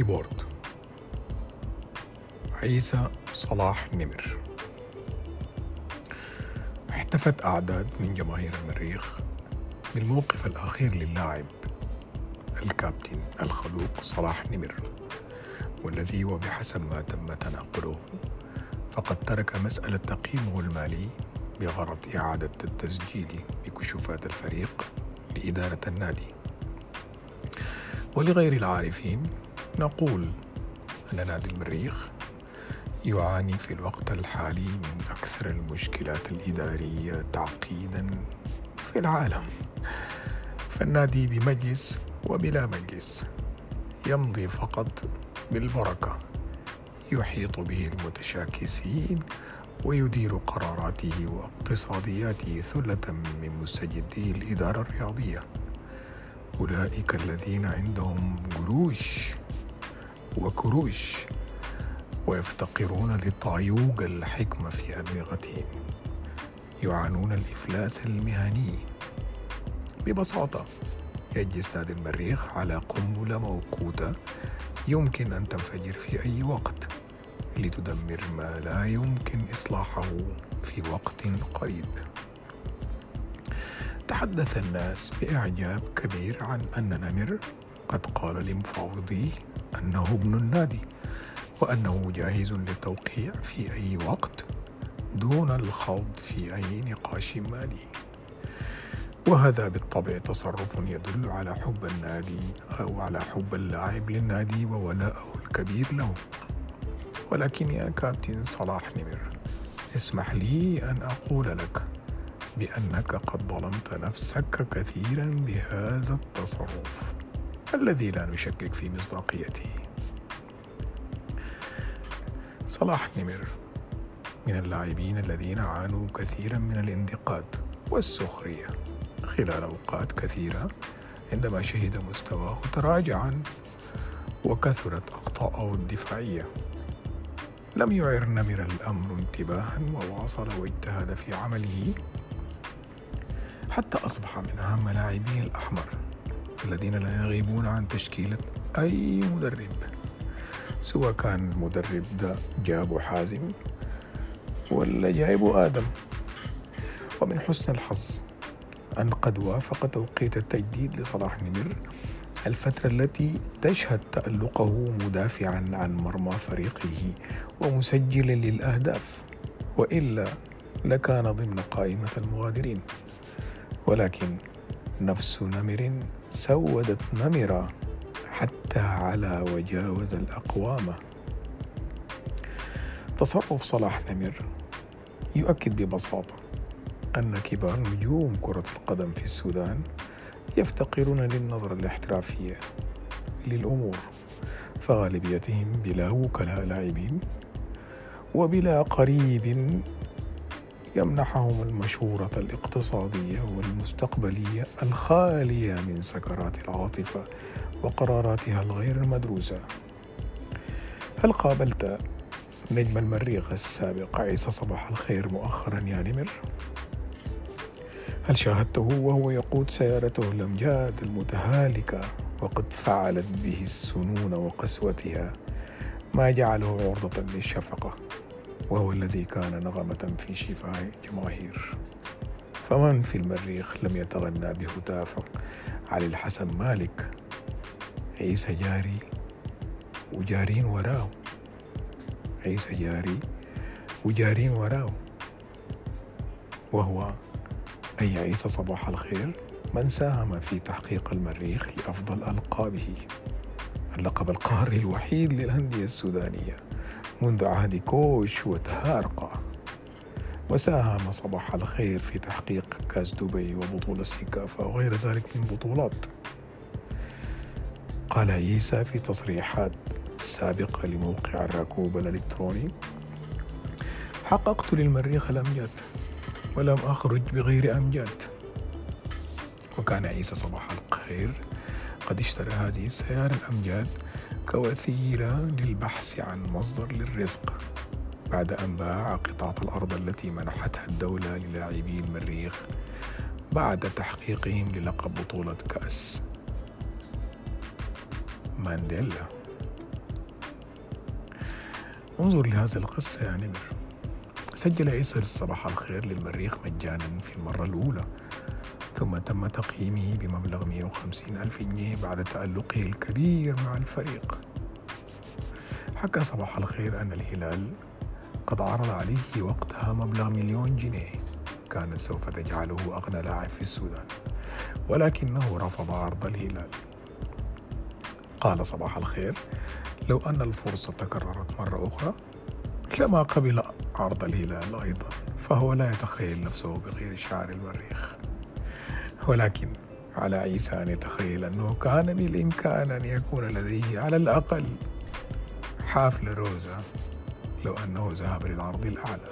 كيبورد عيسى صلاح نمر. احتفت أعداد من جماهير المريخ بالموقف الأخير للاعب الكابتن الخلوق صلاح نمر والذي وبحسب ما تم تناقله فقد ترك مسألة تقييمه المالي بغرض إعادة التسجيل بكشوفات الفريق لإدارة النادي. ولغير العارفين نقول أن نادي المريخ يعاني في الوقت الحالي من أكثر المشكلات الإدارية تعقيدا في العالم. فالنادي بمجلس وبلا مجلس يمضي فقط بالبركة. يحيط به المتشاكسين ويدير قراراته واقتصادياته ثلة من مستجدي الإدارة الرياضية. أولئك الذين عندهم قروش وكروش ويفتقرون لطايوق الحكمة في أدمغتهم. يعانون الإفلاس المهني. ببساطة يجلس نادي المريخ على قنبلة موقوتة يمكن أن تنفجر في أي وقت لتدمر ما لا يمكن إصلاحه في وقت قريب. تحدث الناس بإعجاب كبير عن أن نمر قد قال لمفاوضيه أنه ابن النادي وأنه جاهز للتوقيع في أي وقت دون الخوض في أي نقاش مالي. وهذا بالطبع تصرف يدل على حب النادي أو على حب اللاعب للنادي وولاءه الكبير له. ولكن يا كابتن صلاح نمر اسمح لي أن أقول لك بأنك قد ظلمت نفسك كثيرا بهذا التصرف. الذي لا نشكك في مصداقيته. صلاح نمر من اللاعبين الذين عانوا كثيرا من الانتقاد والسخرية خلال أوقات كثيرة عندما شهد مستواه تراجعا وكثرت أخطاءه الدفاعية. لم يعر نمر الأمر انتباها وواصل واجتهد في عمله حتى أصبح من أهم لاعبي الأحمر. الذين لا يغيبون عن تشكيلة أي مدرب. سواء كان المدرب ده جابه حازم ولا جايبه آدم. ومن حسن الحظ أن قد وافق توقيت التجديد لصلاح نمر الفترة التي تشهد تألقه مدافعا عن مرمى فريقه ومسجلا للأهداف. وإلا لكان ضمن قائمة المغادرين. ولكن نفس نمر سودت نمرة حتى على وجاوز الأقوام. تصرف صلاح نمر يؤكد ببساطة أن كبار نجوم كرة القدم في السودان يفتقرون للنظرة الاحترافية للأمور فغالبيتهم بلا وكلاء لاعبين وبلا قريب يمنحهم المشورة الاقتصادية والمستقبلية الخالية من سكرات العاطفة وقراراتها الغير المدروسة. هل قابلت نجم المريخ السابق عيسى صباح الخير مؤخرا يا نمر؟ هل شاهدته وهو يقود سيارته الأمجاد المتهالكة وقد فعلت به السنون وقسوتها؟ ما جعله عرضة للشفقة؟ وهو الذي كان نغمة في شفاء جماهير. فمن في المريخ لم يتغنى بهتاف علي الحسن مالك عيسى جاري وجارين وراه عيسى جاري وجارين وراه وهو أي عيسى صباح الخير من ساهم في تحقيق المريخ لأفضل ألقابه. اللقب القاري الوحيد للأندية السودانية. منذ عهد كوش وتهارقة وساهم صباح الخير في تحقيق كاس دبي وبطولة سيكافا وغير ذلك من بطولات. قال عيسى في تصريحات سابقة لموقع الركوب الإلكتروني حققت للمريخ الأمجاد ولم أخرج بغير أمجاد. وكان عيسى صباح الخير قد اشترى هذه السيارة الأمجاد كوسيلة للبحث عن مصدر للرزق بعد أن باع قطعة الأرض التي منحتها الدولة للاعبي المريخ بعد تحقيقهم للقب بطولة كأس مانديلا. انظر لهذه القصة يا نمر. سجل عيسى صباح الخير للمريخ مجانا في المرة الأولى. ثم تم تقييمه بمبلغ 150 ألف جنيه بعد تألقه الكبير مع الفريق. حكى صباح الخير أن الهلال قد عرض عليه وقتها مبلغ مليون جنيه كانت سوف تجعله أغنى لاعب في السودان ولكنه رفض عرض الهلال. قال صباح الخير لو أن الفرصة تكررت مرة أخرى لما قبل عرض الهلال أيضا فهو لا يتخيل نفسه بغير شعر المريخ. ولكن على عيسى أن يتخيل أنه كان بالإمكان أن يكون لديه على الأقل حافل روزا لو أنه ذهب للعرض الأعلى.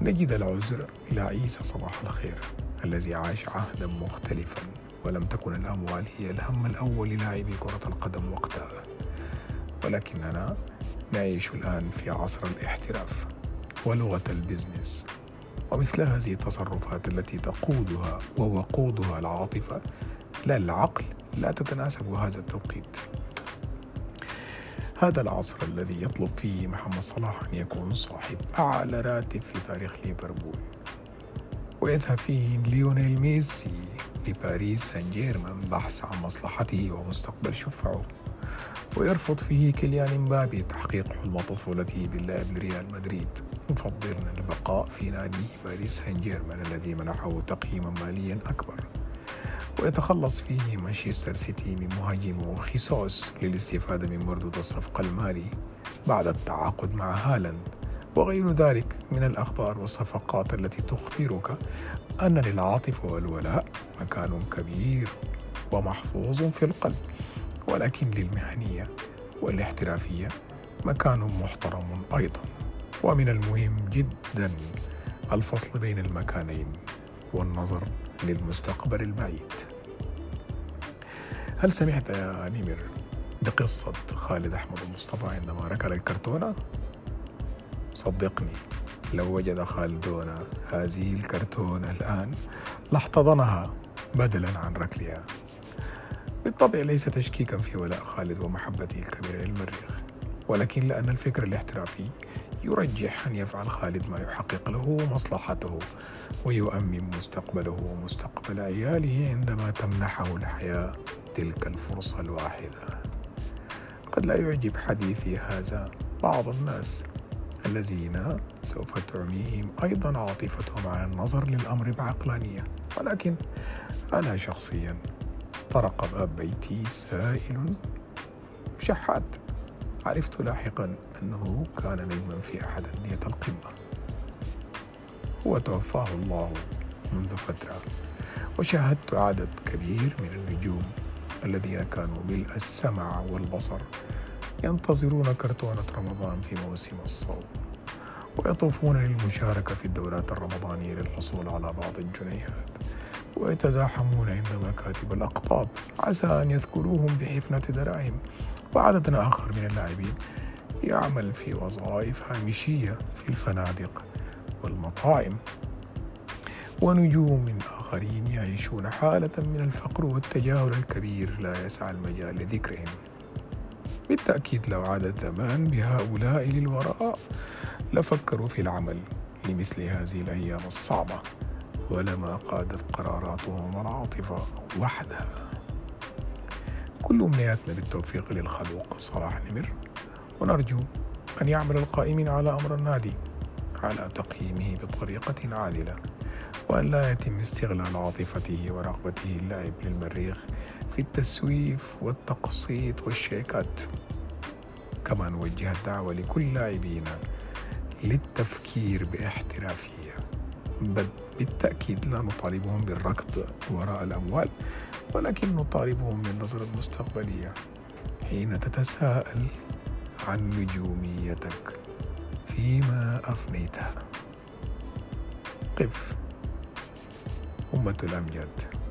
نجد العذر إلى عيسى صباح الخير الذي عاش عهدا مختلفا ولم تكن الأموال هي الهم الأول للاعبي كرة القدم وقتها. ولكننا نعيش الآن في عصر الاحتراف ولغة البزنس. ومثل هذه التصرفات التي تقودها ووقودها العاطفة لا العقل لا تتناسب هذا التوقيت. هذا العصر الذي يطلب فيه محمد صلاح أن يكون صاحب أعلى راتب في تاريخ ليفربول ويذهب فيه ليونيل ميسي لباريس سان جيرمان بحث عن مصلحته ومستقبل شفعه ويرفض فيه كيليان مبابي تحقيق حلم طفولته باللعب لريال مدريد. مفضلا البقاء في نادي باريس سان جيرمان الذي منحه تقييما ماليا أكبر. ويتخلص فيه مانشستر سيتي من مهاجمه خيسوس للاستفادة من مردود الصفقة المالي بعد التعاقد مع هالاند. وغير ذلك من الأخبار والصفقات التي تخبرك أن للعاطفة والولاء مكان كبير ومحفوظ في القلب ولكن للمهنية والاحترافية مكان محترم أيضا. ومن المهم جدا. الفصل بين المكانين والنظر للمستقبل البعيد. هل سمعت يا نمر بقصة خالد أحمد المصطفى عندما ركل الكرتونة؟ صدقني لو وجد خالدون هذه الكرتونة الآن لاحتضنها بدلا عن ركلها. بالطبع ليس تشكيكا في ولاء خالد ومحبته الكبيرة للمريخ ولكن لأن الفكر الاحترافي يرجح أن يفعل خالد ما يحقق له مصلحته ويؤمن مستقبله ومستقبل عياله عندما تمنحه الحياة تلك الفرصة الواحدة. قد لا يعجب حديثي هذا. بعض الناس الذين سوف تعميهم أيضا عاطفتهم على النظر للأمر بعقلانية. ولكن أنا شخصيا طرق باب بيتي سائل شحات. عرفت لاحقا أنه كان نجما في أحد أندية القمة. وتوفاه الله منذ فترة وشاهدت عدد كبير من النجوم الذين كانوا ملء السمع والبصر ينتظرون كرتونة رمضان في موسم الصوم ويطوفون للمشاركة في الدورات الرمضانية للحصول على بعض الجنيهات ويتزاحمون عند مكاتب الأقطاب عسى أن يذكروهم بحفنة دراهم وعدد آخر من اللاعبين يعمل في وظائف هامشية في الفنادق والمطاعم. ونجوم آخرين يعيشون حالة من الفقر والتجاهل الكبير لا يسعى المجال لذكرهم. بالتأكيد لو عاد الزمان بهؤلاء للوراء لفكروا في العمل لمثل هذه الأيام الصعبة ولما قادت قراراتهم العاطفة وحدها. كل أمنياتنا بالتوفيق للخلوق. صلاح نمر ونرجو أن يعمل القائمين على أمر النادي على تقييمه بطريقة عادلة وأن لا يتم استغلال عاطفته ورغبته اللعب للمريخ في التسويف والتقسيط والشيكات. كما نوجه الدعوة لكل لاعبينا للتفكير باحترافية. بل بالتأكيد لا نطالبهم بالركض وراء الأموال. ولكن نطالبهم بالنظرة المستقبلية حين تتساءل عن نجوميتك فيما أفنيتها. قف. أمة الأمجاد.